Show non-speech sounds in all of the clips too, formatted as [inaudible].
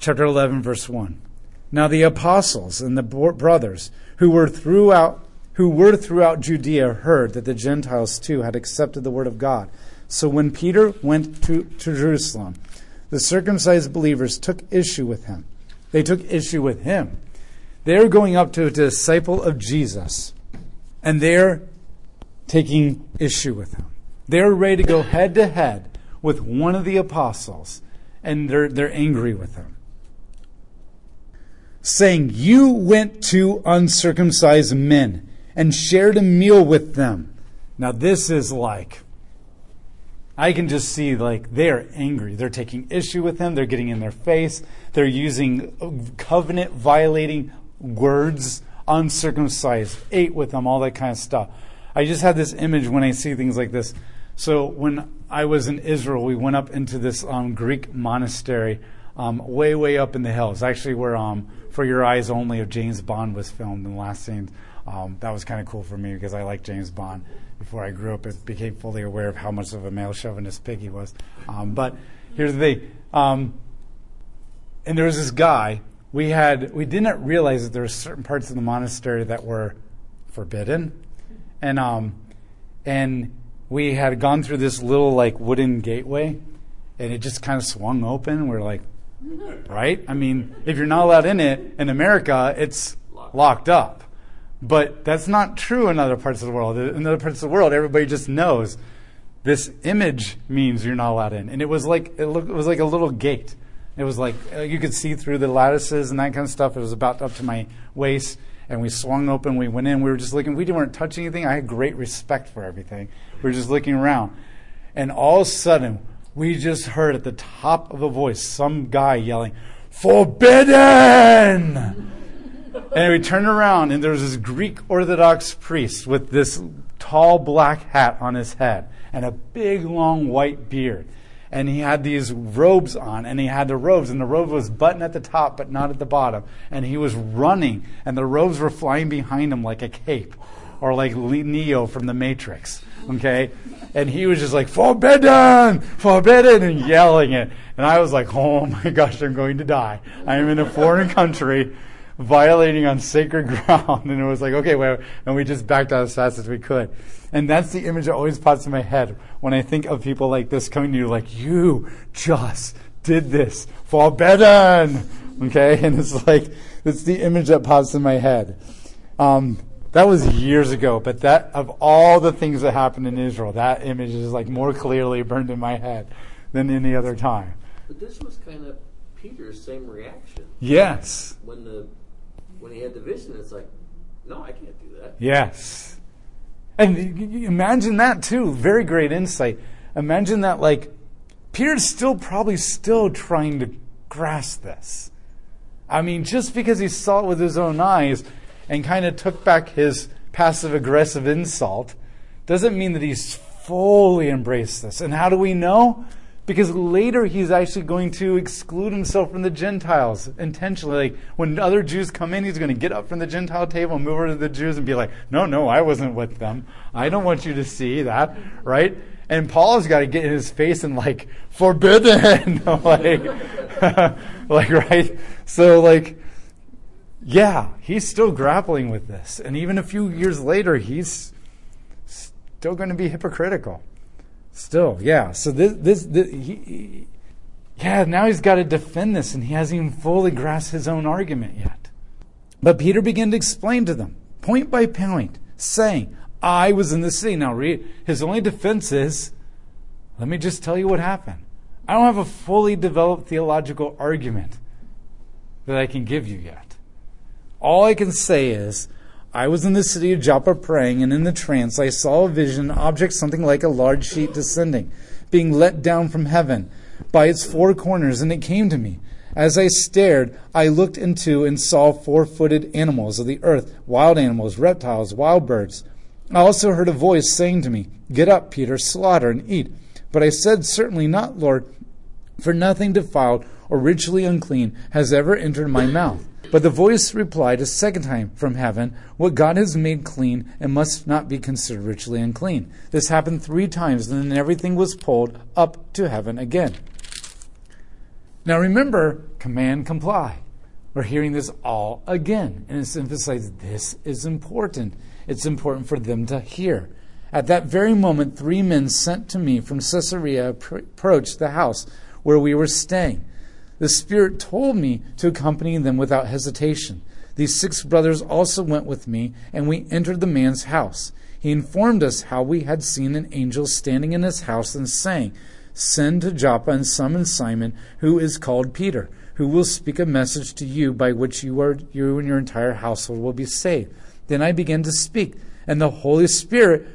chapter 11, verse 1. Now the apostles and the brothers who were throughout who were throughout Judea heard that the Gentiles too had accepted the word of God. So when Peter went to, to Jerusalem, the circumcised believers took issue with him. They took issue with him. They're going up to a disciple of Jesus, and they're taking issue with him. They're ready to go head to head with one of the apostles, and they're, they're angry with him. Saying, You went to uncircumcised men and shared a meal with them. Now, this is like, I can just see like they're angry. They're taking issue with him. They're getting in their face. They're using covenant violating words, uncircumcised, ate with them, all that kind of stuff. I just have this image when I see things like this. So when I was in Israel, we went up into this um, Greek monastery um, way, way up in the hills. Actually, where um, For Your Eyes Only of James Bond was filmed in the last scene. Um, that was kind of cool for me because I liked James Bond before I grew up and became fully aware of how much of a male chauvinist pig he was. Um, but here's the thing. Um, and there was this guy. We had we didn't realize that there were certain parts of the monastery that were forbidden, and um, and we had gone through this little like wooden gateway, and it just kind of swung open. We're like, right? I mean, if you're not allowed in it in America, it's locked up. But that's not true in other parts of the world. In other parts of the world, everybody just knows this image means you're not allowed in. And it was like it, looked, it was like a little gate. It was like uh, you could see through the lattices and that kind of stuff. It was about up to my waist, and we swung open. We went in. We were just looking. We weren't touching anything. I had great respect for everything. We were just looking around, and all of a sudden, we just heard at the top of a voice some guy yelling, "Forbidden!" And we turned around, and there was this Greek Orthodox priest with this tall black hat on his head and a big, long white beard. And he had these robes on, and he had the robes, and the robe was buttoned at the top, but not at the bottom. And he was running, and the robes were flying behind him like a cape, or like Neo from The Matrix. Okay? And he was just like, forbidden, forbidden, and yelling it. And I was like, oh my gosh, I'm going to die. I am in a foreign country violating on sacred [laughs] ground. And it was like, okay, well, and we just backed out as fast as we could. And that's the image that always pops in my head when I think of people like this coming to you, like, you just did this. Forbidden! Okay? [laughs] And it's like, it's the image that pops in my head. Um, that was years ago, but that, of all the things that happened in Israel, that image is like more clearly burned in my head than any other time. But this was kind of Peter's same reaction. Yes. When the when he had the vision, it's like, no, I can't do that. Yes. And imagine that too. Very great insight. Imagine that, like, Peter's still probably still trying to grasp this. I mean, just because he saw it with his own eyes and kind of took back his passive aggressive insult doesn't mean that he's fully embraced this. And how do we know? Because later he's actually going to exclude himself from the Gentiles intentionally. Like when other Jews come in, he's going to get up from the Gentile table and move over to the Jews and be like, no, no, I wasn't with them. I don't want you to see that, right? And Paul's got to get in his face and like, forbidden, [laughs] like, [laughs] like, right? So like, yeah, he's still grappling with this. And even a few years later, he's still going to be hypocritical. Still, yeah. So this, this, this he, yeah, now he's got to defend this, and he hasn't even fully grasped his own argument yet. But Peter began to explain to them, point by point, saying, I was in the city. Now, read, his only defense is, let me just tell you what happened. I don't have a fully developed theological argument that I can give you yet. All I can say is, I was in the city of Joppa praying, and in the trance I saw a vision, object something like a large sheet descending, being let down from heaven by its four corners, and it came to me. As I stared, I looked into and saw four footed animals of the earth, wild animals, reptiles, wild birds. I also heard a voice saying to me, Get up, Peter, slaughter and eat. But I said, Certainly not, Lord, for nothing defiled or ritually unclean has ever entered my mouth. But the voice replied a second time from heaven, What God has made clean and must not be considered ritually unclean. This happened three times, and then everything was pulled up to heaven again. Now remember, command comply. We're hearing this all again, and it's emphasized this is important. It's important for them to hear. At that very moment, three men sent to me from Caesarea approached the house where we were staying. The Spirit told me to accompany them without hesitation. These six brothers also went with me, and we entered the man's house. He informed us how we had seen an angel standing in his house and saying, Send to Joppa and summon Simon, who is called Peter, who will speak a message to you by which you, are, you and your entire household will be saved. Then I began to speak, and the Holy Spirit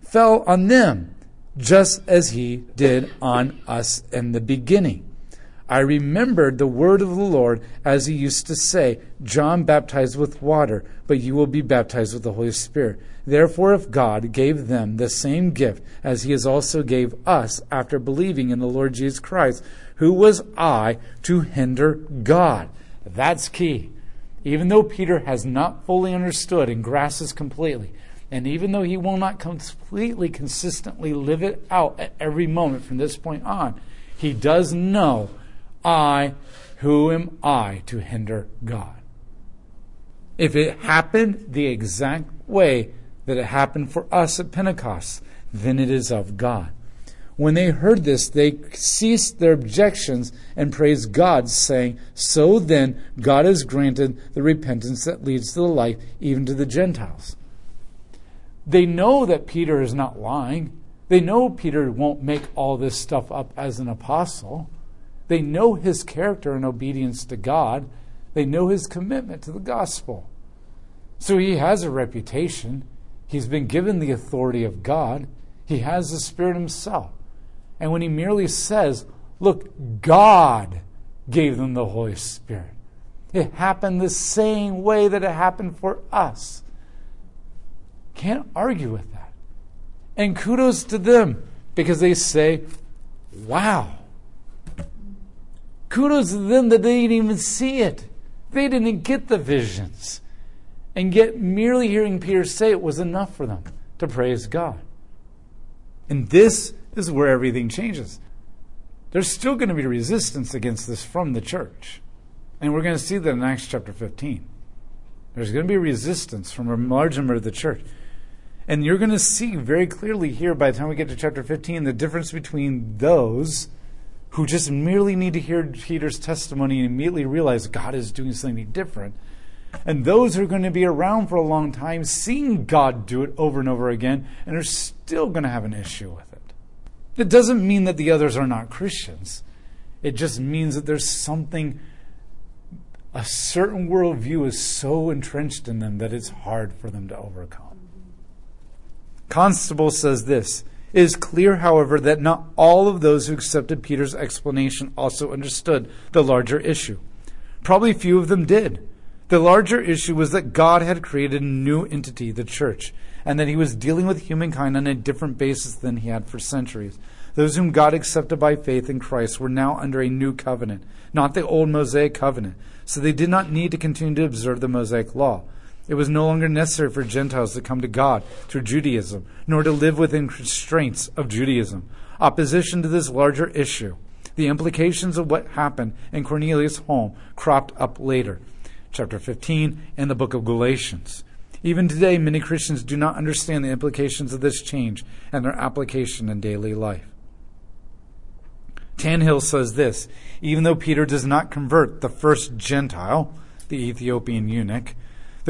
fell on them, just as he did on us in the beginning. I remembered the word of the Lord as he used to say, John baptized with water, but you will be baptized with the Holy Spirit. Therefore, if God gave them the same gift as he has also gave us after believing in the Lord Jesus Christ, who was I to hinder God? That's key. Even though Peter has not fully understood and grasped completely, and even though he will not completely consistently live it out at every moment from this point on, he does know I, who am I to hinder God? If it happened the exact way that it happened for us at Pentecost, then it is of God. When they heard this, they ceased their objections and praised God, saying, So then, God has granted the repentance that leads to the life, even to the Gentiles. They know that Peter is not lying. They know Peter won't make all this stuff up as an apostle. They know his character and obedience to God. They know his commitment to the gospel. So he has a reputation. He's been given the authority of God. He has the Spirit himself. And when he merely says, Look, God gave them the Holy Spirit, it happened the same way that it happened for us. Can't argue with that. And kudos to them because they say, Wow Kudos to them that they didn't even see it. They didn't get the visions. And yet, merely hearing Peter say it was enough for them to praise God. And this is where everything changes. There's still going to be resistance against this from the church. And we're going to see that in Acts chapter 15. There's going to be resistance from a large number of the church. And you're going to see very clearly here by the time we get to chapter 15 the difference between those who just merely need to hear Peter's testimony and immediately realize God is doing something different. And those who are going to be around for a long time, seeing God do it over and over again, and are still going to have an issue with it. That doesn't mean that the others are not Christians. It just means that there's something, a certain worldview is so entrenched in them that it's hard for them to overcome. Constable says this it is clear, however, that not all of those who accepted Peter's explanation also understood the larger issue. Probably few of them did. The larger issue was that God had created a new entity, the church, and that he was dealing with humankind on a different basis than he had for centuries. Those whom God accepted by faith in Christ were now under a new covenant, not the old Mosaic covenant, so they did not need to continue to observe the Mosaic law. It was no longer necessary for Gentiles to come to God through Judaism, nor to live within constraints of Judaism. Opposition to this larger issue, the implications of what happened in Cornelius' home, cropped up later. Chapter 15 and the book of Galatians. Even today, many Christians do not understand the implications of this change and their application in daily life. Tannehill says this even though Peter does not convert the first Gentile, the Ethiopian eunuch,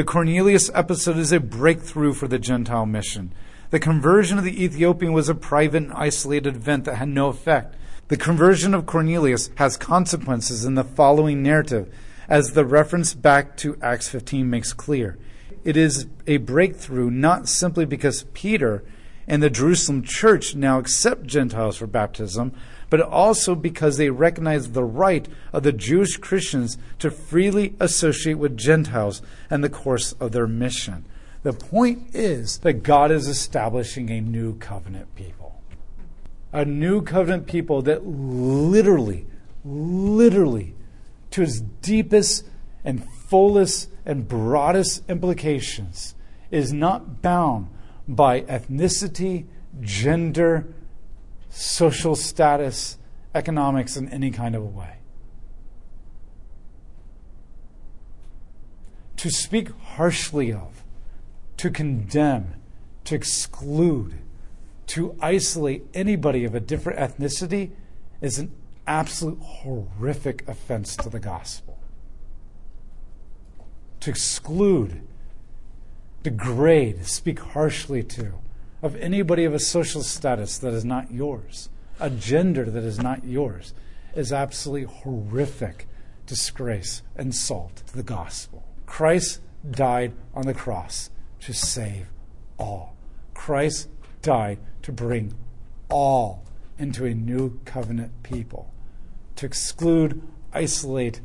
the Cornelius episode is a breakthrough for the Gentile mission. The conversion of the Ethiopian was a private and isolated event that had no effect. The conversion of Cornelius has consequences in the following narrative, as the reference back to Acts 15 makes clear. It is a breakthrough not simply because Peter and the Jerusalem church now accept Gentiles for baptism, but also because they recognize the right of the Jewish Christians to freely associate with Gentiles in the course of their mission. The point is that God is establishing a new covenant people. A new covenant people that literally, literally, to its deepest and fullest and broadest implications, is not bound by ethnicity, gender, social status, economics in any kind of a way. To speak harshly of, to condemn, to exclude, to isolate anybody of a different ethnicity is an absolute horrific offense to the gospel. To exclude, degrade, speak harshly to, of anybody of a social status that is not yours, a gender that is not yours, is absolutely horrific disgrace, insult to the gospel. Christ died on the cross to save all. Christ died to bring all into a new covenant people, to exclude, isolate,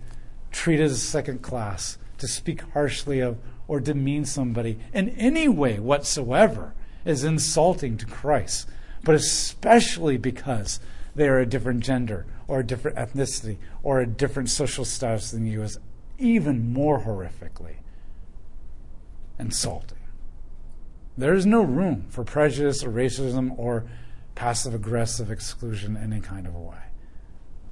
treat as second class, to speak harshly of, or demean somebody in any way whatsoever is insulting to Christ, but especially because they are a different gender or a different ethnicity or a different social status than you is even more horrifically insulting. There is no room for prejudice or racism or passive aggressive exclusion in any kind of a way.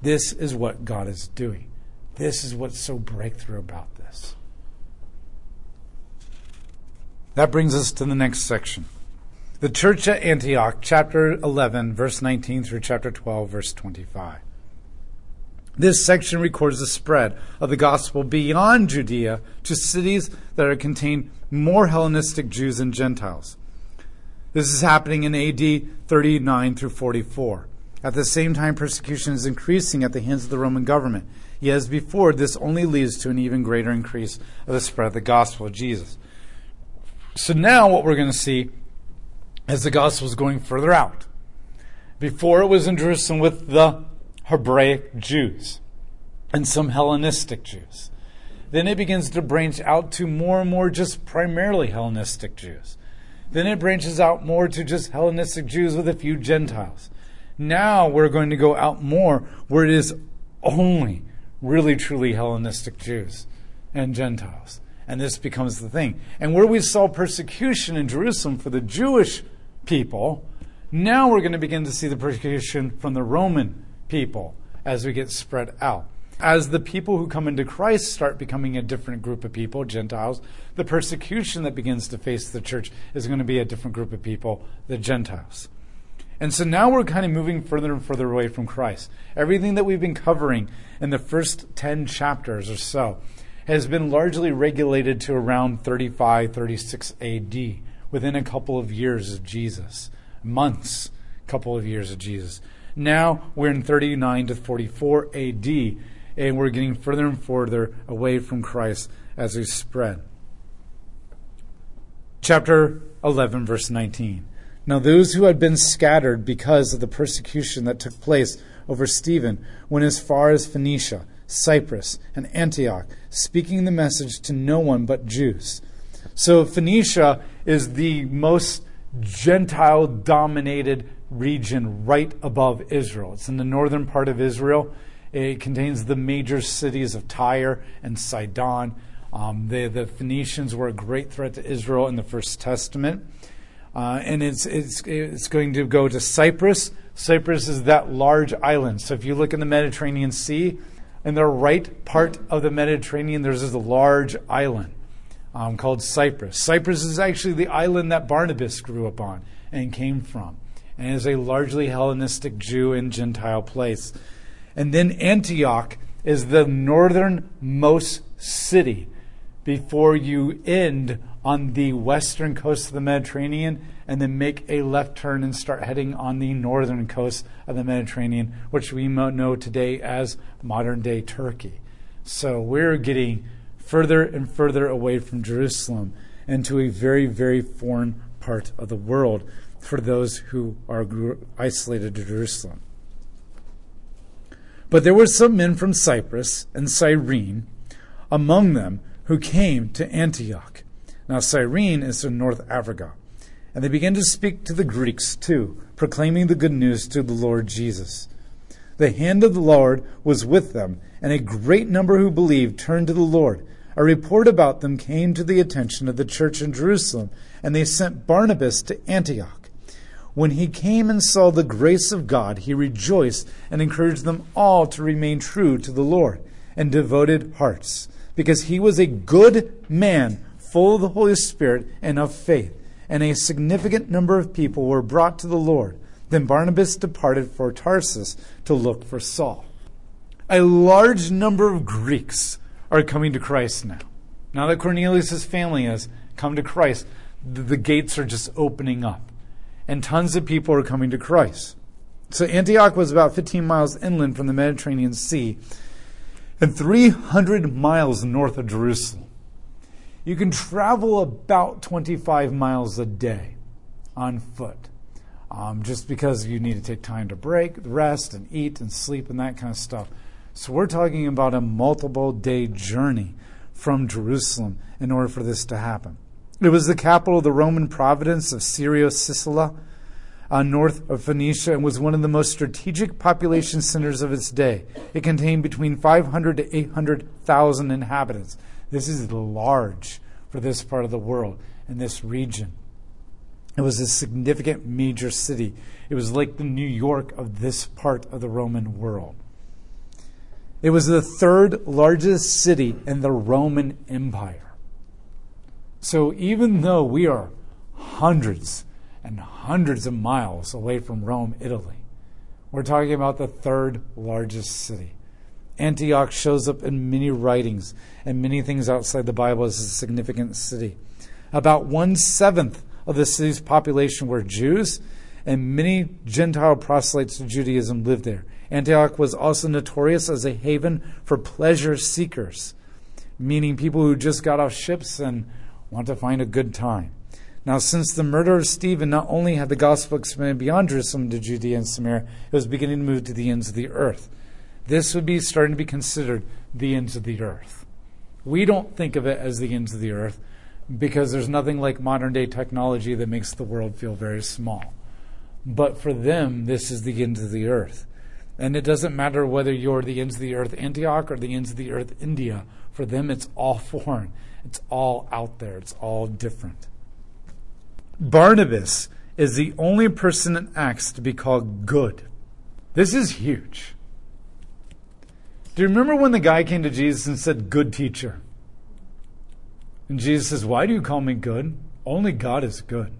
This is what God is doing. This is what's so breakthrough about this. That brings us to the next section. The church at Antioch, chapter 11, verse 19 through chapter 12, verse 25. This section records the spread of the gospel beyond Judea to cities that are contain more Hellenistic Jews and Gentiles. This is happening in AD 39 through 44. At the same time, persecution is increasing at the hands of the Roman government. Yet, as before, this only leads to an even greater increase of the spread of the gospel of Jesus. So now, what we're going to see is the gospel is going further out. Before it was in Jerusalem with the Hebraic Jews and some Hellenistic Jews. Then it begins to branch out to more and more just primarily Hellenistic Jews. Then it branches out more to just Hellenistic Jews with a few Gentiles. Now we're going to go out more where it is only really truly Hellenistic Jews and Gentiles. And this becomes the thing. And where we saw persecution in Jerusalem for the Jewish people, now we're going to begin to see the persecution from the Roman people as we get spread out as the people who come into Christ start becoming a different group of people, Gentiles, the persecution that begins to face the church is going to be a different group of people, the Gentiles. And so now we're kind of moving further and further away from Christ. Everything that we've been covering in the first 10 chapters or so has been largely regulated to around 35, 36 AD, within a couple of years of Jesus, months, couple of years of Jesus. Now we're in 39 to 44 AD, and we're getting further and further away from Christ as we spread. Chapter 11, verse 19. Now, those who had been scattered because of the persecution that took place over Stephen went as far as Phoenicia, Cyprus, and Antioch, speaking the message to no one but Jews. So, Phoenicia is the most Gentile dominated region right above Israel. It's in the northern part of Israel. It contains the major cities of Tyre and Sidon. Um, the, the Phoenicians were a great threat to Israel in the First Testament. Uh, and it's, it's, it's going to go to Cyprus. Cyprus is that large island. So if you look in the Mediterranean Sea, in the right part of the Mediterranean, there's this large island um, called Cyprus. Cyprus is actually the island that Barnabas grew up on and came from, and is a largely Hellenistic Jew and Gentile place. And then Antioch is the northernmost city before you end on the western coast of the Mediterranean and then make a left turn and start heading on the northern coast of the Mediterranean, which we know today as modern day Turkey. So we're getting further and further away from Jerusalem and to a very, very foreign part of the world for those who are isolated to Jerusalem. But there were some men from Cyprus and Cyrene among them who came to Antioch. Now, Cyrene is in North Africa. And they began to speak to the Greeks too, proclaiming the good news to the Lord Jesus. The hand of the Lord was with them, and a great number who believed turned to the Lord. A report about them came to the attention of the church in Jerusalem, and they sent Barnabas to Antioch. When he came and saw the grace of God, he rejoiced and encouraged them all to remain true to the Lord. and devoted hearts, because he was a good man, full of the Holy Spirit and of faith. And a significant number of people were brought to the Lord. Then Barnabas departed for Tarsus to look for Saul. A large number of Greeks are coming to Christ now. Now that Cornelius' family has come to Christ, the, the gates are just opening up. And tons of people are coming to Christ. So Antioch was about 15 miles inland from the Mediterranean Sea and 300 miles north of Jerusalem. You can travel about 25 miles a day on foot. Um, just because you need to take time to break, rest, and eat and sleep and that kind of stuff. So we're talking about a multiple day journey from Jerusalem in order for this to happen. It was the capital of the Roman province of Syria Cilicia, uh, north of Phoenicia, and was one of the most strategic population centers of its day. It contained between 500 to 800,000 inhabitants. This is large for this part of the world and this region. It was a significant major city. It was like the New York of this part of the Roman world. It was the third largest city in the Roman Empire. So even though we are hundreds and hundreds of miles away from Rome, Italy, we're talking about the third largest city. Antioch shows up in many writings and many things outside the Bible as a significant city. About one seventh of the city's population were Jews, and many Gentile proselytes to Judaism lived there. Antioch was also notorious as a haven for pleasure seekers, meaning people who just got off ships and want to find a good time. Now, since the murder of Stephen, not only had the gospel expanded beyond Jerusalem to Judea and Samaria, it was beginning to move to the ends of the earth. This would be starting to be considered the ends of the earth. We don't think of it as the ends of the earth because there's nothing like modern day technology that makes the world feel very small. But for them, this is the ends of the earth. And it doesn't matter whether you're the ends of the earth Antioch or the ends of the earth India. For them, it's all foreign. It's all out there. It's all different. Barnabas is the only person in Acts to be called good. This is huge. Do you remember when the guy came to Jesus and said, Good teacher? And Jesus says, Why do you call me good? Only God is good.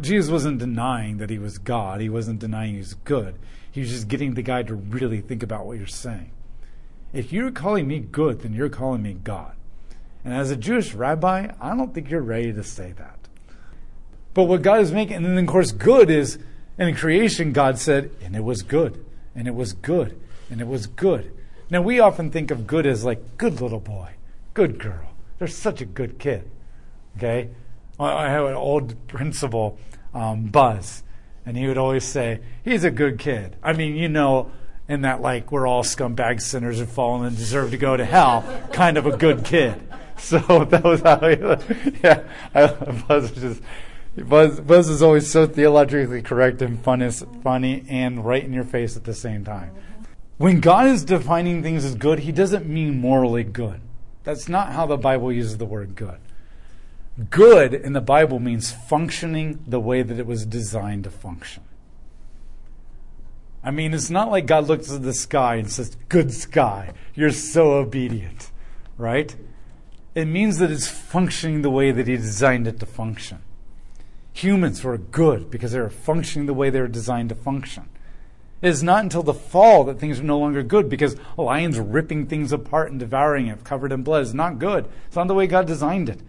Jesus wasn't denying that he was God. He wasn't denying he was good. He was just getting the guy to really think about what you're saying. If you're calling me good, then you're calling me God. And as a Jewish rabbi, I don't think you're ready to say that. But what God is making, and then of course, good is in creation, God said, and it was good, and it was good, and it was good. Now, we often think of good as like, good little boy, good girl. They're such a good kid. Okay? I have an old principal, um, Buzz, and he would always say, he's a good kid. I mean, you know, in that like we're all scumbag sinners and fallen and deserve to go to hell, kind of a good kid. [laughs] So that was how he, [laughs] yeah, I, Buzz was just, Buzz, Buzz is always so theologically correct and fun is funny and right in your face at the same time. When God is defining things as good, he doesn't mean morally good. That's not how the Bible uses the word good. Good in the Bible means functioning the way that it was designed to function. I mean, it's not like God looks at the sky and says, Good sky, you're so obedient, right? It means that it's functioning the way that He designed it to function. Humans were good because they were functioning the way they were designed to function. It is not until the fall that things are no longer good because lions ripping things apart and devouring it, covered in blood, is not good. It's not the way God designed it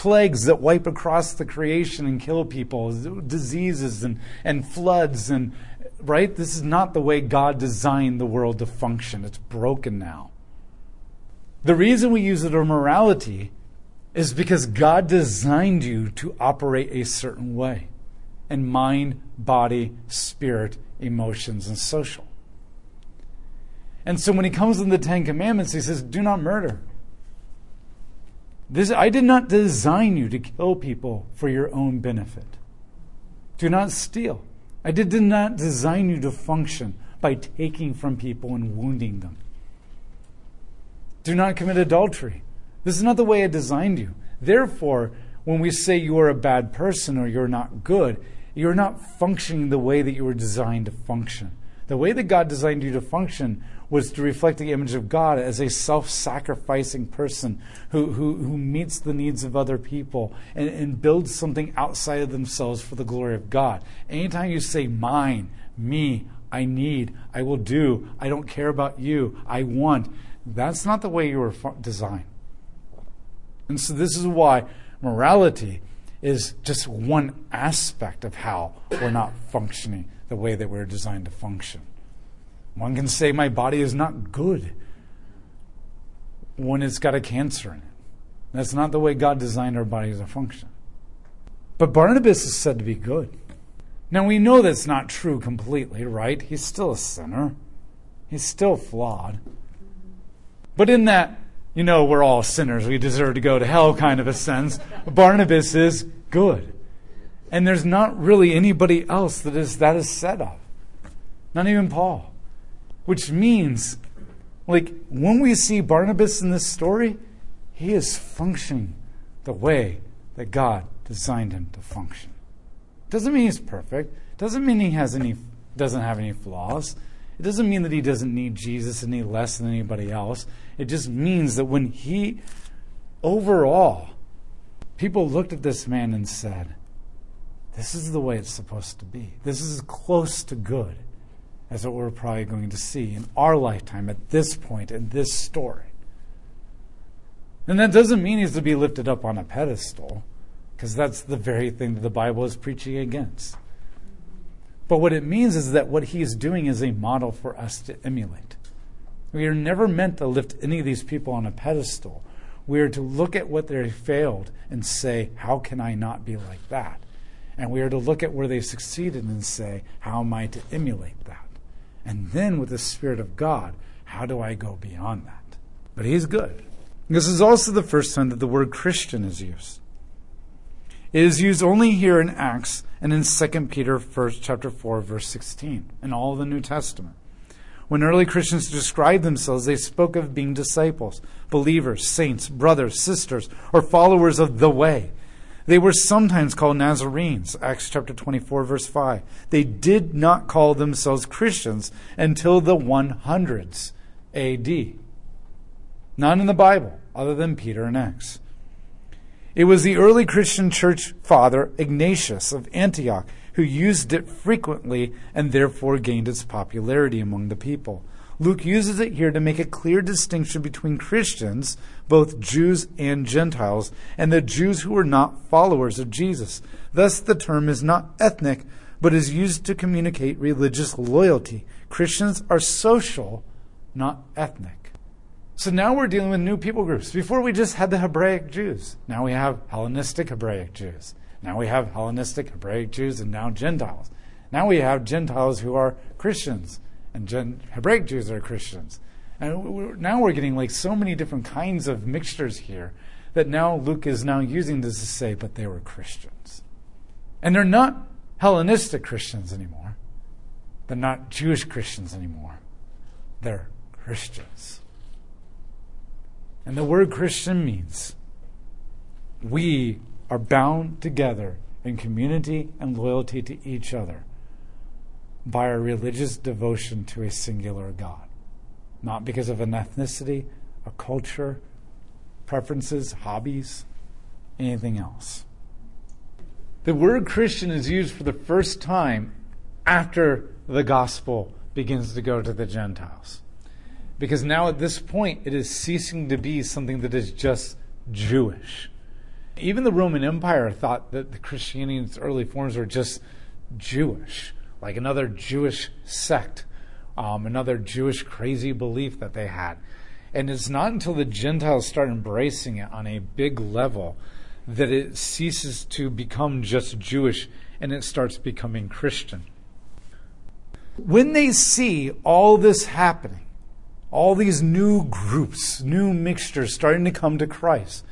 plagues that wipe across the creation and kill people, diseases and, and floods and right? This is not the way God designed the world to function. It's broken now. The reason we use it word morality is because God designed you to operate a certain way in mind, body, spirit, emotions, and social. And so when he comes in the Ten Commandments, he says, Do not murder. This, I did not design you to kill people for your own benefit. Do not steal. I did, did not design you to function by taking from people and wounding them. Do not commit adultery. This is not the way I designed you. Therefore, when we say you are a bad person or you're not good, you're not functioning the way that you were designed to function. The way that God designed you to function was to reflect the image of God as a self sacrificing person who, who, who meets the needs of other people and, and builds something outside of themselves for the glory of God. Anytime you say mine, me, I need, I will do, I don't care about you, I want, that's not the way you were designed. And so this is why morality is just one aspect of how we're not functioning the way that we're designed to function. One can say, My body is not good when it's got a cancer in it. That's not the way God designed our bodies to function. But Barnabas is said to be good. Now we know that's not true completely, right? He's still a sinner, he's still flawed. But in that you know, we're all sinners. We deserve to go to hell, kind of a sense. Barnabas is good. And there's not really anybody else that is, that is said of. Not even Paul. Which means, like, when we see Barnabas in this story, he is functioning the way that God designed him to function. Doesn't mean he's perfect. Doesn't mean he has any, doesn't have any flaws. It doesn't mean that he doesn't need Jesus any less than anybody else. It just means that when he, overall, people looked at this man and said, This is the way it's supposed to be. This is close to good as what we're probably going to see in our lifetime at this point in this story. And that doesn't mean he's to be lifted up on a pedestal, because that's the very thing that the Bible is preaching against. But what it means is that what he is doing is a model for us to emulate. We are never meant to lift any of these people on a pedestal. We are to look at what they failed and say, How can I not be like that? And we are to look at where they succeeded and say, How am I to emulate that? And then, with the Spirit of God, how do I go beyond that? But he's good. This is also the first time that the word Christian is used. It is used only here in Acts and in 2 Peter 1, chapter 4, verse 16, in all the New Testament. When early Christians described themselves, they spoke of being disciples, believers, saints, brothers, sisters, or followers of the way. They were sometimes called Nazarenes, Acts chapter 24, verse 5. They did not call themselves Christians until the 100s AD. None in the Bible, other than Peter and Acts. It was the early Christian church father, Ignatius of Antioch, who used it frequently and therefore gained its popularity among the people. Luke uses it here to make a clear distinction between Christians, both Jews and Gentiles, and the Jews who were not followers of Jesus. Thus, the term is not ethnic, but is used to communicate religious loyalty. Christians are social, not ethnic. So now we're dealing with new people groups. Before we just had the Hebraic Jews. Now we have Hellenistic Hebraic Jews. Now we have Hellenistic Hebraic Jews and now Gentiles. Now we have Gentiles who are Christians and Gen- Hebraic Jews are Christians. And we're, now we're getting like so many different kinds of mixtures here that now Luke is now using this to say, but they were Christians. And they're not Hellenistic Christians anymore. They're not Jewish Christians anymore. They're Christians. And the word Christian means we are bound together in community and loyalty to each other by our religious devotion to a singular God. Not because of an ethnicity, a culture, preferences, hobbies, anything else. The word Christian is used for the first time after the gospel begins to go to the Gentiles. Because now at this point, it is ceasing to be something that is just Jewish. Even the Roman Empire thought that the Christianity in its early forms were just Jewish, like another Jewish sect, um, another Jewish crazy belief that they had. And it's not until the Gentiles start embracing it on a big level that it ceases to become just Jewish and it starts becoming Christian. When they see all this happening, all these new groups, new mixtures starting to come to Christ,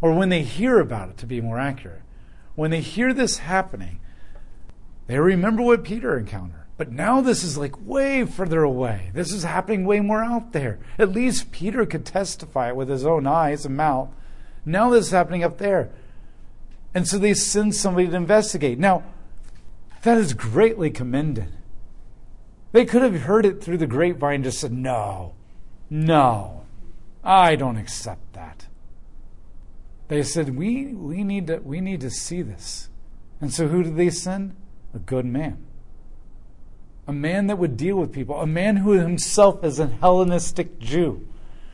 or when they hear about it, to be more accurate, when they hear this happening, they remember what Peter encountered. But now this is like way further away. This is happening way more out there. At least Peter could testify with his own eyes and mouth. Now this is happening up there. And so they send somebody to investigate. Now, that is greatly commended. They could have heard it through the grapevine just said, No, no, I don't accept that. They said, We, we, need, to, we need to see this. And so who did they send? A good man. A man that would deal with people. A man who himself is a Hellenistic Jew,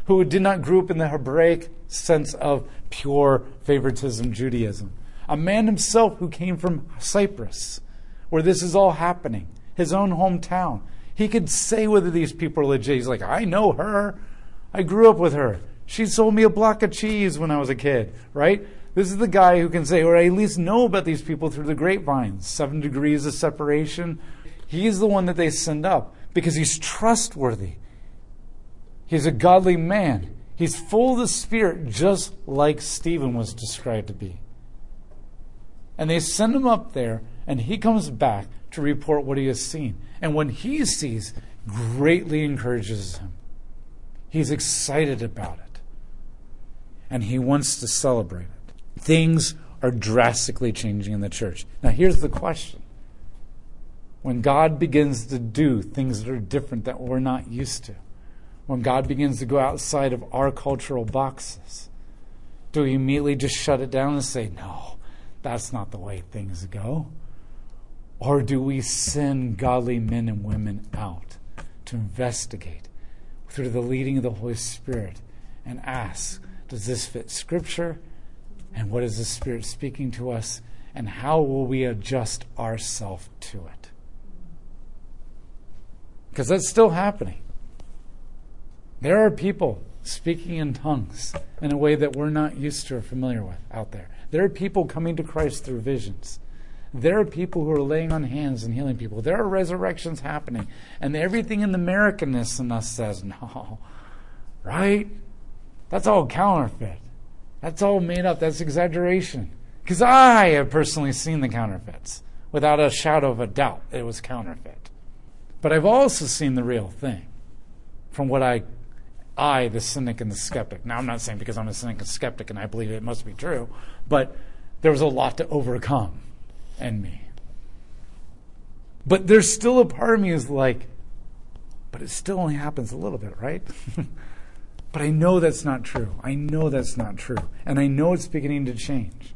who did not grow up in the Hebraic sense of pure favoritism Judaism. A man himself who came from Cyprus, where this is all happening, his own hometown. He could say whether these people are legit. He's like, I know her. I grew up with her. She sold me a block of cheese when I was a kid, right? This is the guy who can say, or I at least know about these people through the grapevines, seven degrees of separation. He's the one that they send up because he's trustworthy. He's a godly man. He's full of the Spirit, just like Stephen was described to be. And they send him up there, and he comes back to report what he has seen. And when he sees, greatly encourages him. He's excited about it. And he wants to celebrate it. Things are drastically changing in the church. Now, here's the question when God begins to do things that are different that we're not used to, when God begins to go outside of our cultural boxes, do we immediately just shut it down and say, no, that's not the way things go? Or do we send godly men and women out to investigate through the leading of the Holy Spirit and ask, does this fit Scripture? And what is the Spirit speaking to us? And how will we adjust ourselves to it? Because that's still happening. There are people speaking in tongues in a way that we're not used to or familiar with out there. There are people coming to Christ through visions. There are people who are laying on hands and healing people. There are resurrections happening. And everything in the Americanness in us says, [laughs] no, right? That's all counterfeit. That's all made up. That's exaggeration. Because I have personally seen the counterfeits without a shadow of a doubt it was counterfeit. But I've also seen the real thing from what I, I, the cynic and the skeptic. Now, I'm not saying because I'm a cynic and skeptic and I believe it must be true, but there was a lot to overcome in me. But there's still a part of me is like, but it still only happens a little bit, right? [laughs] but I know that's not true. I know that's not true. And I know it's beginning to change.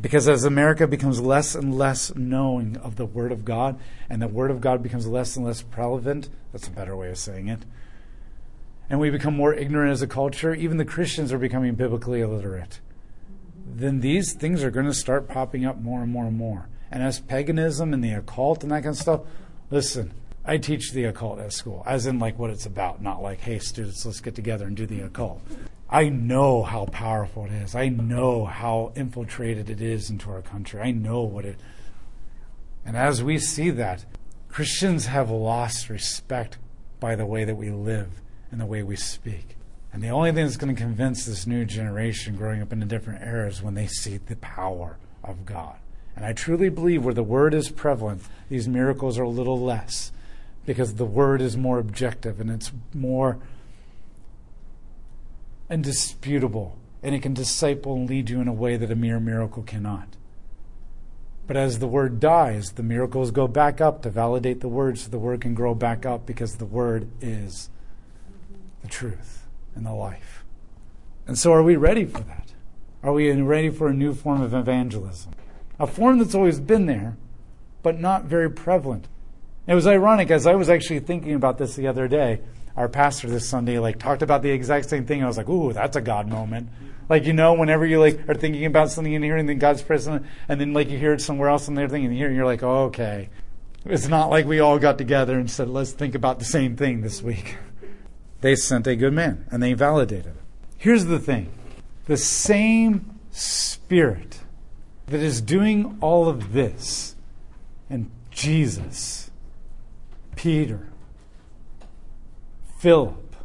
Because as America becomes less and less knowing of the Word of God, and the Word of God becomes less and less prevalent, that's a better way of saying it, and we become more ignorant as a culture, even the Christians are becoming biblically illiterate then these things are going to start popping up more and more and more. And as paganism and the occult and that kind of stuff, listen, I teach the occult at school, as in like what it's about, not like, hey, students, let's get together and do the occult. I know how powerful it is. I know how infiltrated it is into our country. I know what it. And as we see that, Christians have lost respect by the way that we live and the way we speak. And the only thing that's going to convince this new generation growing up in a different era is when they see the power of God. And I truly believe where the word is prevalent, these miracles are a little less because the word is more objective and it's more indisputable and it can disciple and lead you in a way that a mere miracle cannot. But as the word dies, the miracles go back up to validate the word so the word can grow back up because the word is the truth and the life. And so, are we ready for that? Are we ready for a new form of evangelism? A form that's always been there, but not very prevalent. It was ironic as I was actually thinking about this the other day. Our pastor this Sunday like talked about the exact same thing. I was like, "Ooh, that's a God moment." Like you know, whenever you like are thinking about something and hearing God's presence, and then like you hear it somewhere else and they're thinking here, and you're like, oh, "Okay." It's not like we all got together and said, "Let's think about the same thing this week." [laughs] They sent a good man and they validated it. Here's the thing the same Spirit that is doing all of this, and Jesus, Peter, Philip,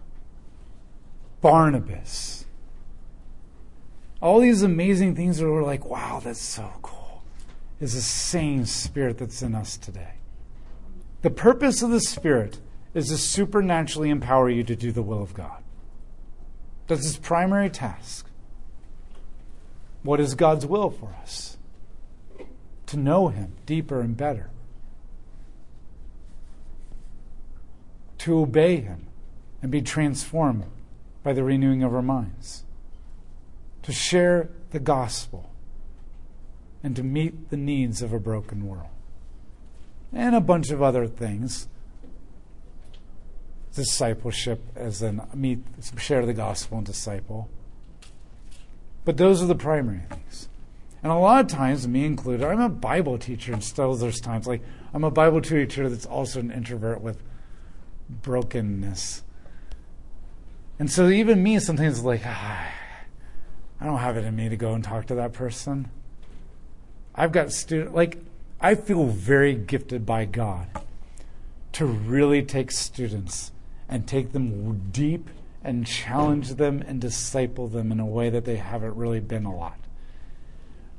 Barnabas, all these amazing things that we're like, wow, that's so cool, is the same Spirit that's in us today. The purpose of the Spirit is to supernaturally empower you to do the will of God. That's his primary task. What is God's will for us? To know him deeper and better. To obey Him and be transformed by the renewing of our minds, to share the gospel, and to meet the needs of a broken world. And a bunch of other things. Discipleship, as in meet, share the gospel and disciple. But those are the primary things. And a lot of times, me included, I'm a Bible teacher, and still there's times like I'm a Bible teacher that's also an introvert with brokenness. And so even me sometimes like, ah, I don't have it in me to go and talk to that person. I've got student like I feel very gifted by God to really take students and take them deep and challenge them and disciple them in a way that they haven't really been a lot.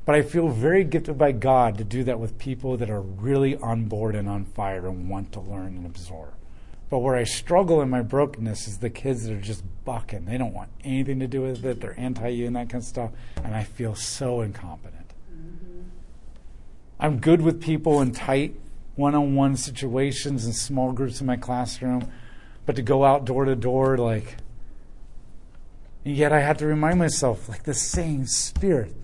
But I feel very gifted by God to do that with people that are really on board and on fire and want to learn and absorb. But where I struggle in my brokenness is the kids that are just bucking. They don't want anything to do with it. They're anti you and that kind of stuff. And I feel so incompetent. Mm-hmm. I'm good with people in tight one on one situations and small groups in my classroom. But to go out door to door, like, and yet I have to remind myself, like, the same spirit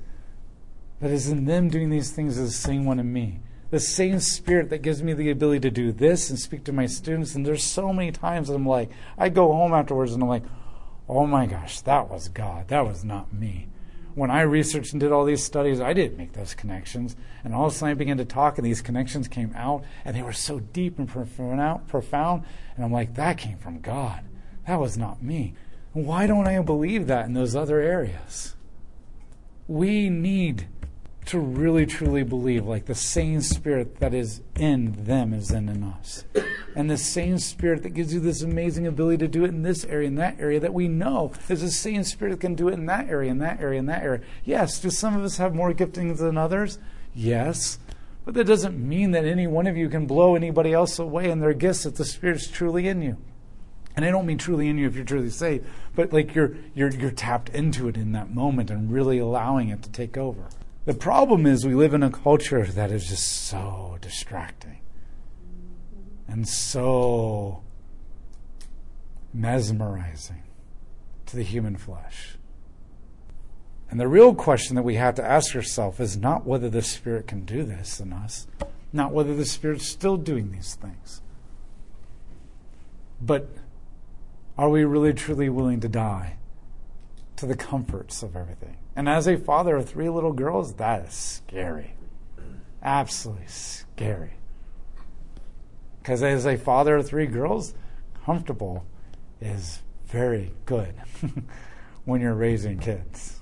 that is in them doing these things is the same one in me. The same spirit that gives me the ability to do this and speak to my students. And there's so many times I'm like, I go home afterwards and I'm like, oh my gosh, that was God. That was not me. When I researched and did all these studies, I didn't make those connections. And all of a sudden I began to talk, and these connections came out, and they were so deep and profound. And I'm like, that came from God. That was not me. Why don't I believe that in those other areas? We need to really truly believe like the same spirit that is in them is in, in us. And the same spirit that gives you this amazing ability to do it in this area in that area that we know is the same spirit that can do it in that area in that area in that area. Yes do some of us have more giftings than others? Yes. But that doesn't mean that any one of you can blow anybody else away in their gifts if the spirit's truly in you. And I don't mean truly in you if you're truly saved, but like you're you're you're tapped into it in that moment and really allowing it to take over. The problem is we live in a culture that is just so distracting and so mesmerizing to the human flesh. And the real question that we have to ask ourselves is not whether the Spirit can do this in us, not whether the Spirit's still doing these things, but are we really truly willing to die to the comforts of everything? And as a father of three little girls, that is scary. Absolutely scary. Because as a father of three girls, comfortable is very good [laughs] when you're raising kids.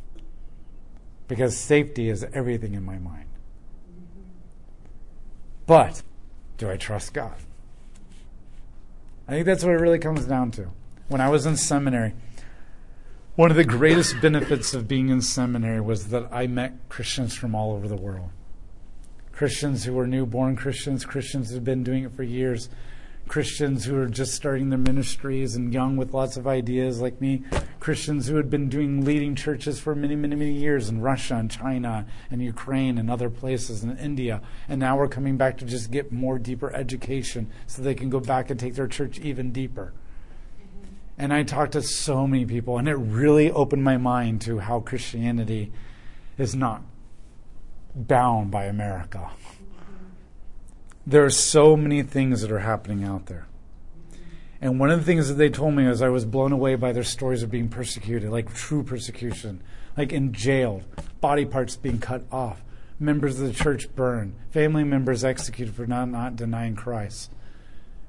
Because safety is everything in my mind. But do I trust God? I think that's what it really comes down to. When I was in seminary, one of the greatest benefits of being in seminary was that I met Christians from all over the world. Christians who were newborn Christians, Christians who had been doing it for years, Christians who were just starting their ministries and young with lots of ideas like me, Christians who had been doing leading churches for many, many, many years in Russia and China and Ukraine and other places in India. And now we're coming back to just get more deeper education so they can go back and take their church even deeper. And I talked to so many people, and it really opened my mind to how Christianity is not bound by America. There are so many things that are happening out there. And one of the things that they told me is I was blown away by their stories of being persecuted, like true persecution, like in jail, body parts being cut off, members of the church burned, family members executed for not, not denying Christ.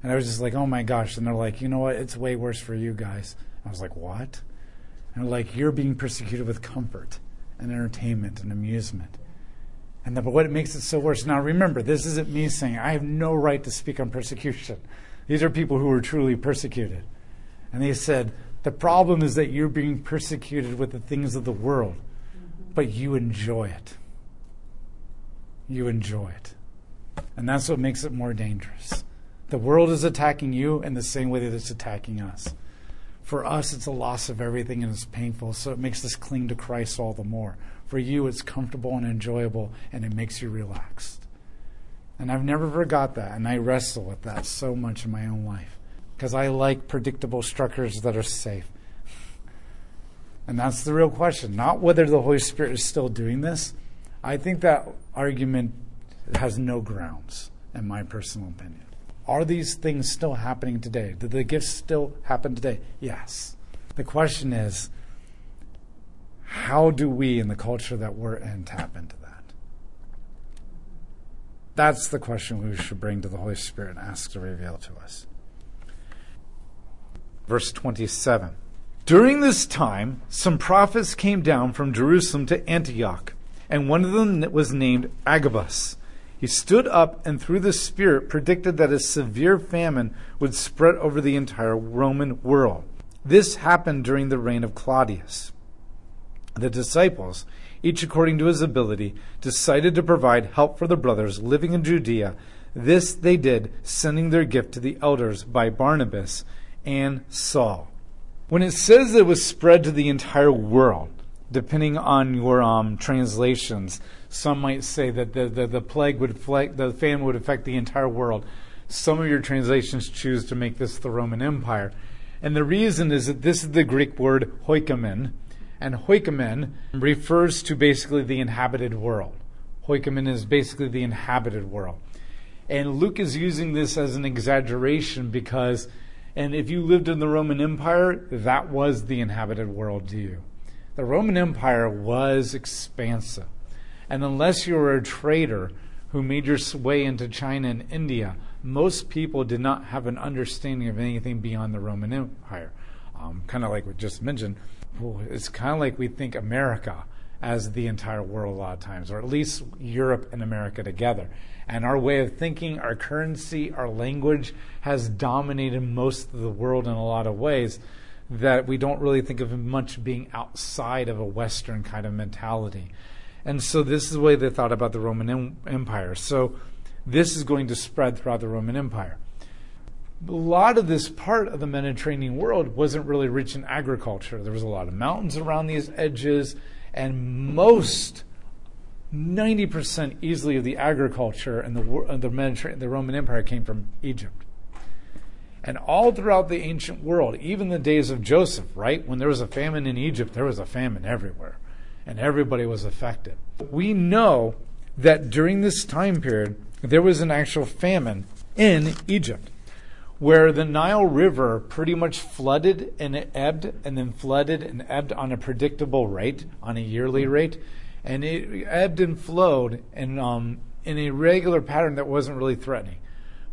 And I was just like, oh my gosh. And they're like, you know what? It's way worse for you guys. I was like, what? And like, you're being persecuted with comfort and entertainment and amusement. And then, but what makes it so worse? Now remember, this isn't me saying I have no right to speak on persecution. These are people who were truly persecuted. And they said, the problem is that you're being persecuted with the things of the world, but you enjoy it. You enjoy it. And that's what makes it more dangerous. The world is attacking you in the same way that it's attacking us. For us, it's a loss of everything and it's painful, so it makes us cling to Christ all the more. For you, it's comfortable and enjoyable and it makes you relaxed. And I've never forgot that, and I wrestle with that so much in my own life. because I like predictable structures that are safe. And that's the real question, not whether the Holy Spirit is still doing this. I think that argument has no grounds, in my personal opinion. Are these things still happening today? Do the gifts still happen today? Yes. The question is, how do we, in the culture that we're in, tap into that? That's the question we should bring to the Holy Spirit and ask to reveal to us. Verse 27. During this time, some prophets came down from Jerusalem to Antioch, and one of them was named Agabus. He stood up and through the Spirit predicted that a severe famine would spread over the entire Roman world. This happened during the reign of Claudius. The disciples, each according to his ability, decided to provide help for the brothers living in Judea. This they did, sending their gift to the elders by Barnabas and Saul. When it says it was spread to the entire world, depending on your um, translations, some might say that the, the, the plague would affect, the famine would affect the entire world. Some of your translations choose to make this the Roman Empire. And the reason is that this is the Greek word oikomen, and oikomen refers to basically the inhabited world. Oikomen is basically the inhabited world. And Luke is using this as an exaggeration because, and if you lived in the Roman Empire, that was the inhabited world to you. The Roman Empire was expansive. And unless you were a trader who made your way into China and India, most people did not have an understanding of anything beyond the Roman Empire. Um, kind of like we just mentioned, it's kind of like we think America as the entire world a lot of times, or at least Europe and America together. And our way of thinking, our currency, our language has dominated most of the world in a lot of ways that we don't really think of much being outside of a Western kind of mentality. And so this is the way they thought about the Roman Empire. So this is going to spread throughout the Roman Empire a lot of this part of the Mediterranean world wasn't really rich in agriculture. There was a lot of mountains around these edges, and most, 90% easily of the agriculture in the, the, Mediterranean, the Roman Empire came from Egypt. And all throughout the ancient world, even the days of Joseph, right? When there was a famine in Egypt, there was a famine everywhere, and everybody was affected. We know that during this time period, there was an actual famine in Egypt where the Nile River pretty much flooded and it ebbed and then flooded and ebbed on a predictable rate, on a yearly rate. And it ebbed and flowed um, in a regular pattern that wasn't really threatening.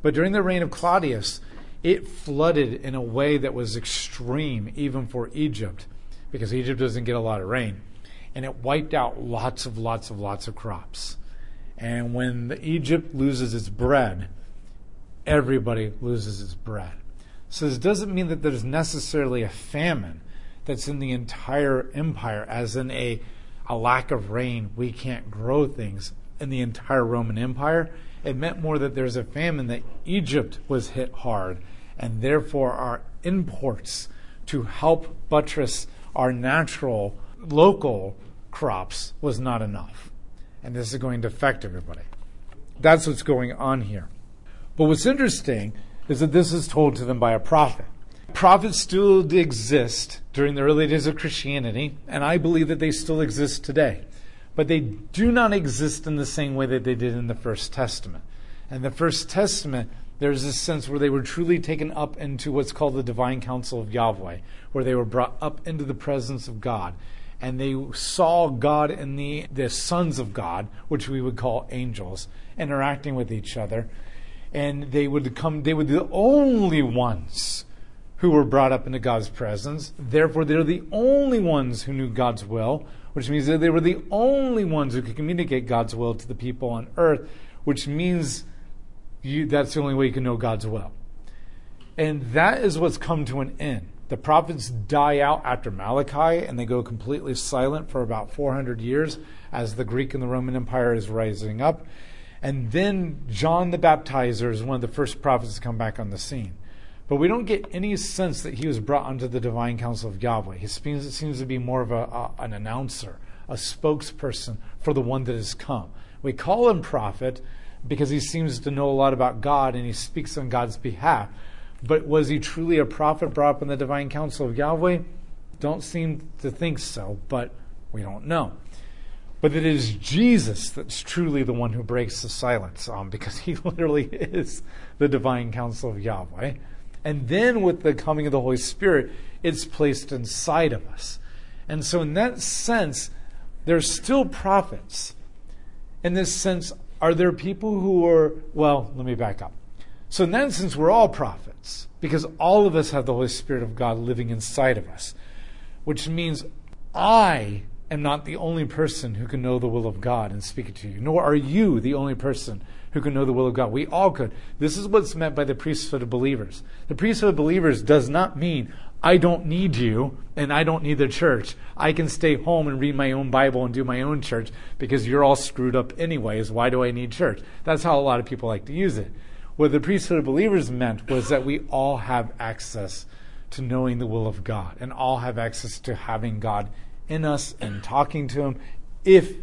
But during the reign of Claudius, it flooded in a way that was extreme, even for Egypt, because Egypt doesn't get a lot of rain. And it wiped out lots of, lots of, lots of crops. And when Egypt loses its bread, everybody loses its bread. So this doesn't mean that there's necessarily a famine that's in the entire empire, as in a, a lack of rain, we can't grow things in the entire Roman Empire. It meant more that there's a famine that Egypt was hit hard, and therefore our imports to help buttress our natural local crops was not enough. And this is going to affect everybody. That's what's going on here. But what's interesting is that this is told to them by a prophet. Prophets still exist during the early days of Christianity, and I believe that they still exist today. But they do not exist in the same way that they did in the First Testament. In the First Testament, there's this sense where they were truly taken up into what's called the divine council of Yahweh, where they were brought up into the presence of God. And they saw God and the, the sons of God, which we would call angels, interacting with each other and they would come they were the only ones who were brought up into God's presence. Therefore, they're the only ones who knew God's will, which means that they were the only ones who could communicate God's will to the people on earth, which means you, that's the only way you can know God's will. And that is what's come to an end. The prophets die out after Malachi and they go completely silent for about 400 years as the Greek and the Roman Empire is rising up. And then John the Baptizer is one of the first prophets to come back on the scene. But we don't get any sense that he was brought under the divine council of Yahweh. He seems, seems to be more of a, a, an announcer, a spokesperson for the one that has come. We call him prophet because he seems to know a lot about God and he speaks on God's behalf. But was he truly a prophet brought up in the divine council of Yahweh? Don't seem to think so, but we don't know. But it is Jesus that's truly the one who breaks the silence, um, because he [laughs] literally is the divine counsel of Yahweh. And then with the coming of the Holy Spirit, it's placed inside of us. And so, in that sense, there's still prophets. In this sense, are there people who are, well, let me back up. So, in that sense, we're all prophets because all of us have the Holy Spirit of God living inside of us, which means I am not the only person who can know the will of God and speak it to you, nor are you the only person who can know the will of God. We all could. This is what's meant by the priesthood of believers. The priesthood of believers does not mean I don't need you and I don't need the church. I can stay home and read my own Bible and do my own church because you're all screwed up anyways. Why do I need church? That's how a lot of people like to use it. What the priesthood of believers meant was that we all have access to knowing the will of God and all have access to having God in us and talking to Him if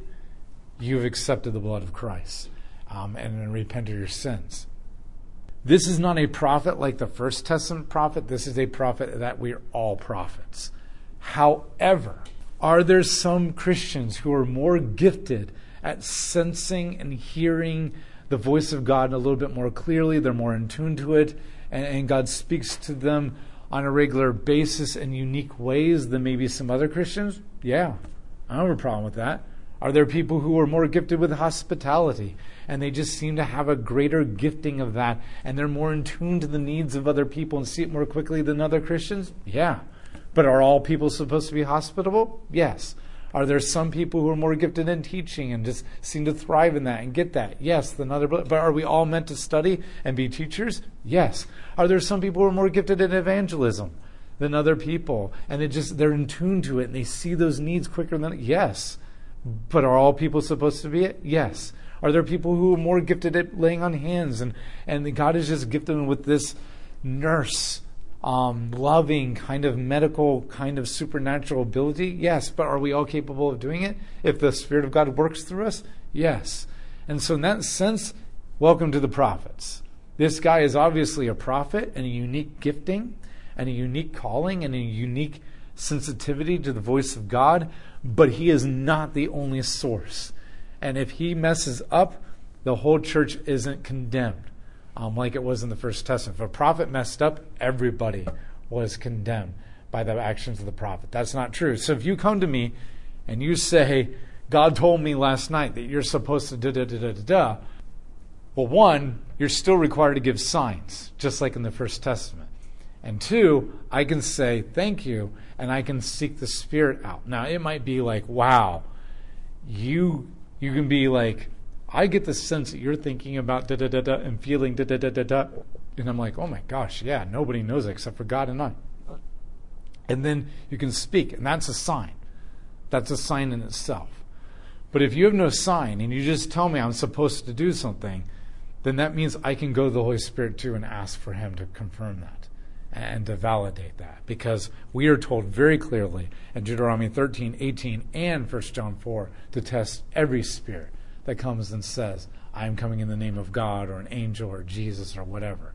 you've accepted the blood of Christ um, and repent of your sins. This is not a prophet like the First Testament prophet. This is a prophet that we're all prophets. However, are there some Christians who are more gifted at sensing and hearing the voice of God a little bit more clearly? They're more in tune to it, and, and God speaks to them on a regular basis in unique ways than maybe some other Christians? Yeah, I don't have a problem with that. Are there people who are more gifted with hospitality and they just seem to have a greater gifting of that and they're more in tune to the needs of other people and see it more quickly than other Christians? Yeah. But are all people supposed to be hospitable? Yes. Are there some people who are more gifted in teaching and just seem to thrive in that and get that? Yes, than other. But are we all meant to study and be teachers? Yes. Are there some people who are more gifted in evangelism than other people, and they just they're in tune to it and they see those needs quicker than yes? But are all people supposed to be it? Yes. Are there people who are more gifted at laying on hands and and God has just gifted them with this nurse um, loving, kind of medical, kind of supernatural ability? Yes, but are we all capable of doing it? If the Spirit of God works through us? Yes. And so, in that sense, welcome to the prophets. This guy is obviously a prophet and a unique gifting and a unique calling and a unique sensitivity to the voice of God, but he is not the only source. And if he messes up, the whole church isn't condemned um, like it was in the First Testament. If a prophet messed up, everybody was condemned by the actions of the prophet. That's not true. So if you come to me and you say, God told me last night that you're supposed to da da da da da da, well, one, you're still required to give signs, just like in the First Testament. And two, I can say thank you and I can seek the Spirit out. Now, it might be like, wow, you you can be like, I get the sense that you're thinking about da da da da and feeling da da da da da. And I'm like, oh my gosh, yeah, nobody knows except for God and I. And then you can speak, and that's a sign. That's a sign in itself. But if you have no sign and you just tell me I'm supposed to do something, then that means I can go to the Holy Spirit too and ask for Him to confirm that and to validate that. Because we are told very clearly in Deuteronomy 13, 18, and 1 John 4 to test every spirit that comes and says, I am coming in the name of God or an angel or Jesus or whatever.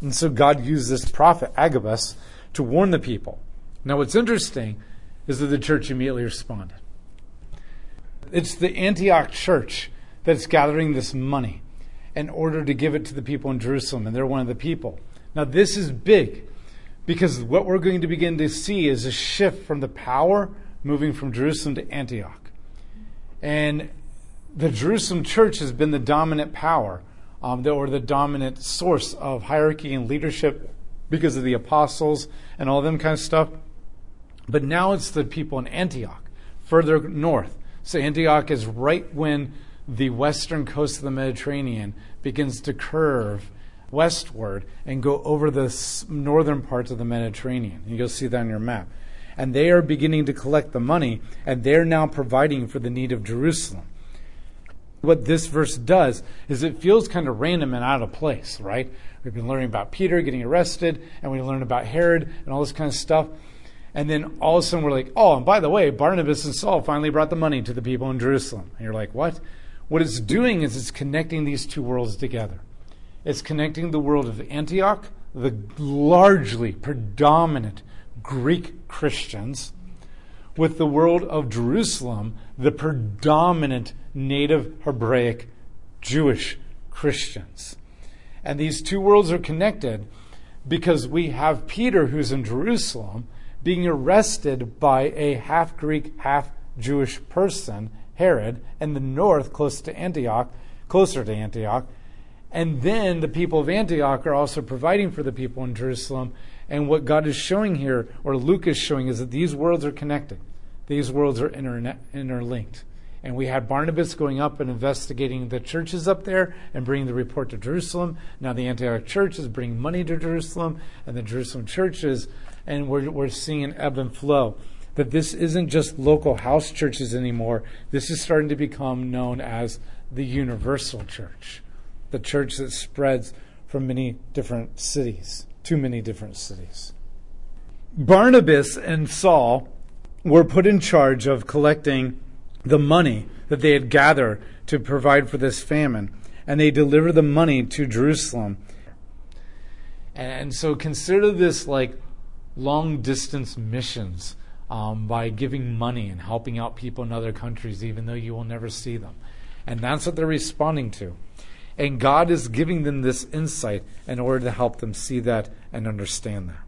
And so God used this prophet, Agabus, to warn the people. Now, what's interesting is that the church immediately responded. It's the Antioch church that's gathering this money in order to give it to the people in Jerusalem, and they're one of the people. Now, this is big because what we're going to begin to see is a shift from the power moving from Jerusalem to Antioch. And the Jerusalem church has been the dominant power um, or the dominant source of hierarchy and leadership because of the apostles and all them kind of stuff. But now it's the people in Antioch, further north. So Antioch is right when the western coast of the Mediterranean begins to curve westward and go over the northern parts of the Mediterranean. And you'll see that on your map. And they are beginning to collect the money, and they're now providing for the need of Jerusalem what this verse does is it feels kind of random and out of place, right? We've been learning about Peter getting arrested, and we learn about Herod and all this kind of stuff. And then all of a sudden we're like, oh, and by the way, Barnabas and Saul finally brought the money to the people in Jerusalem. And you're like, what? What it's doing is it's connecting these two worlds together. It's connecting the world of Antioch, the largely predominant Greek Christians, with the world of Jerusalem, the predominant native Hebraic Jewish Christians. And these two worlds are connected because we have Peter, who's in Jerusalem, being arrested by a half Greek, half Jewish person, Herod, in the north, close to Antioch, closer to Antioch. And then the people of Antioch are also providing for the people in Jerusalem. And what God is showing here, or Luke is showing, is that these worlds are connected. These worlds are internet, interlinked. And we had Barnabas going up and investigating the churches up there and bringing the report to Jerusalem. Now the Antioch church is bringing money to Jerusalem, and the Jerusalem churches, and we're, we're seeing an ebb and flow. That this isn't just local house churches anymore. This is starting to become known as the universal church, the church that spreads from many different cities, to many different cities. Barnabas and Saul were put in charge of collecting the money that they had gathered to provide for this famine, and they deliver the money to Jerusalem. And so consider this like long distance missions um, by giving money and helping out people in other countries, even though you will never see them. And that's what they're responding to. And God is giving them this insight in order to help them see that and understand that.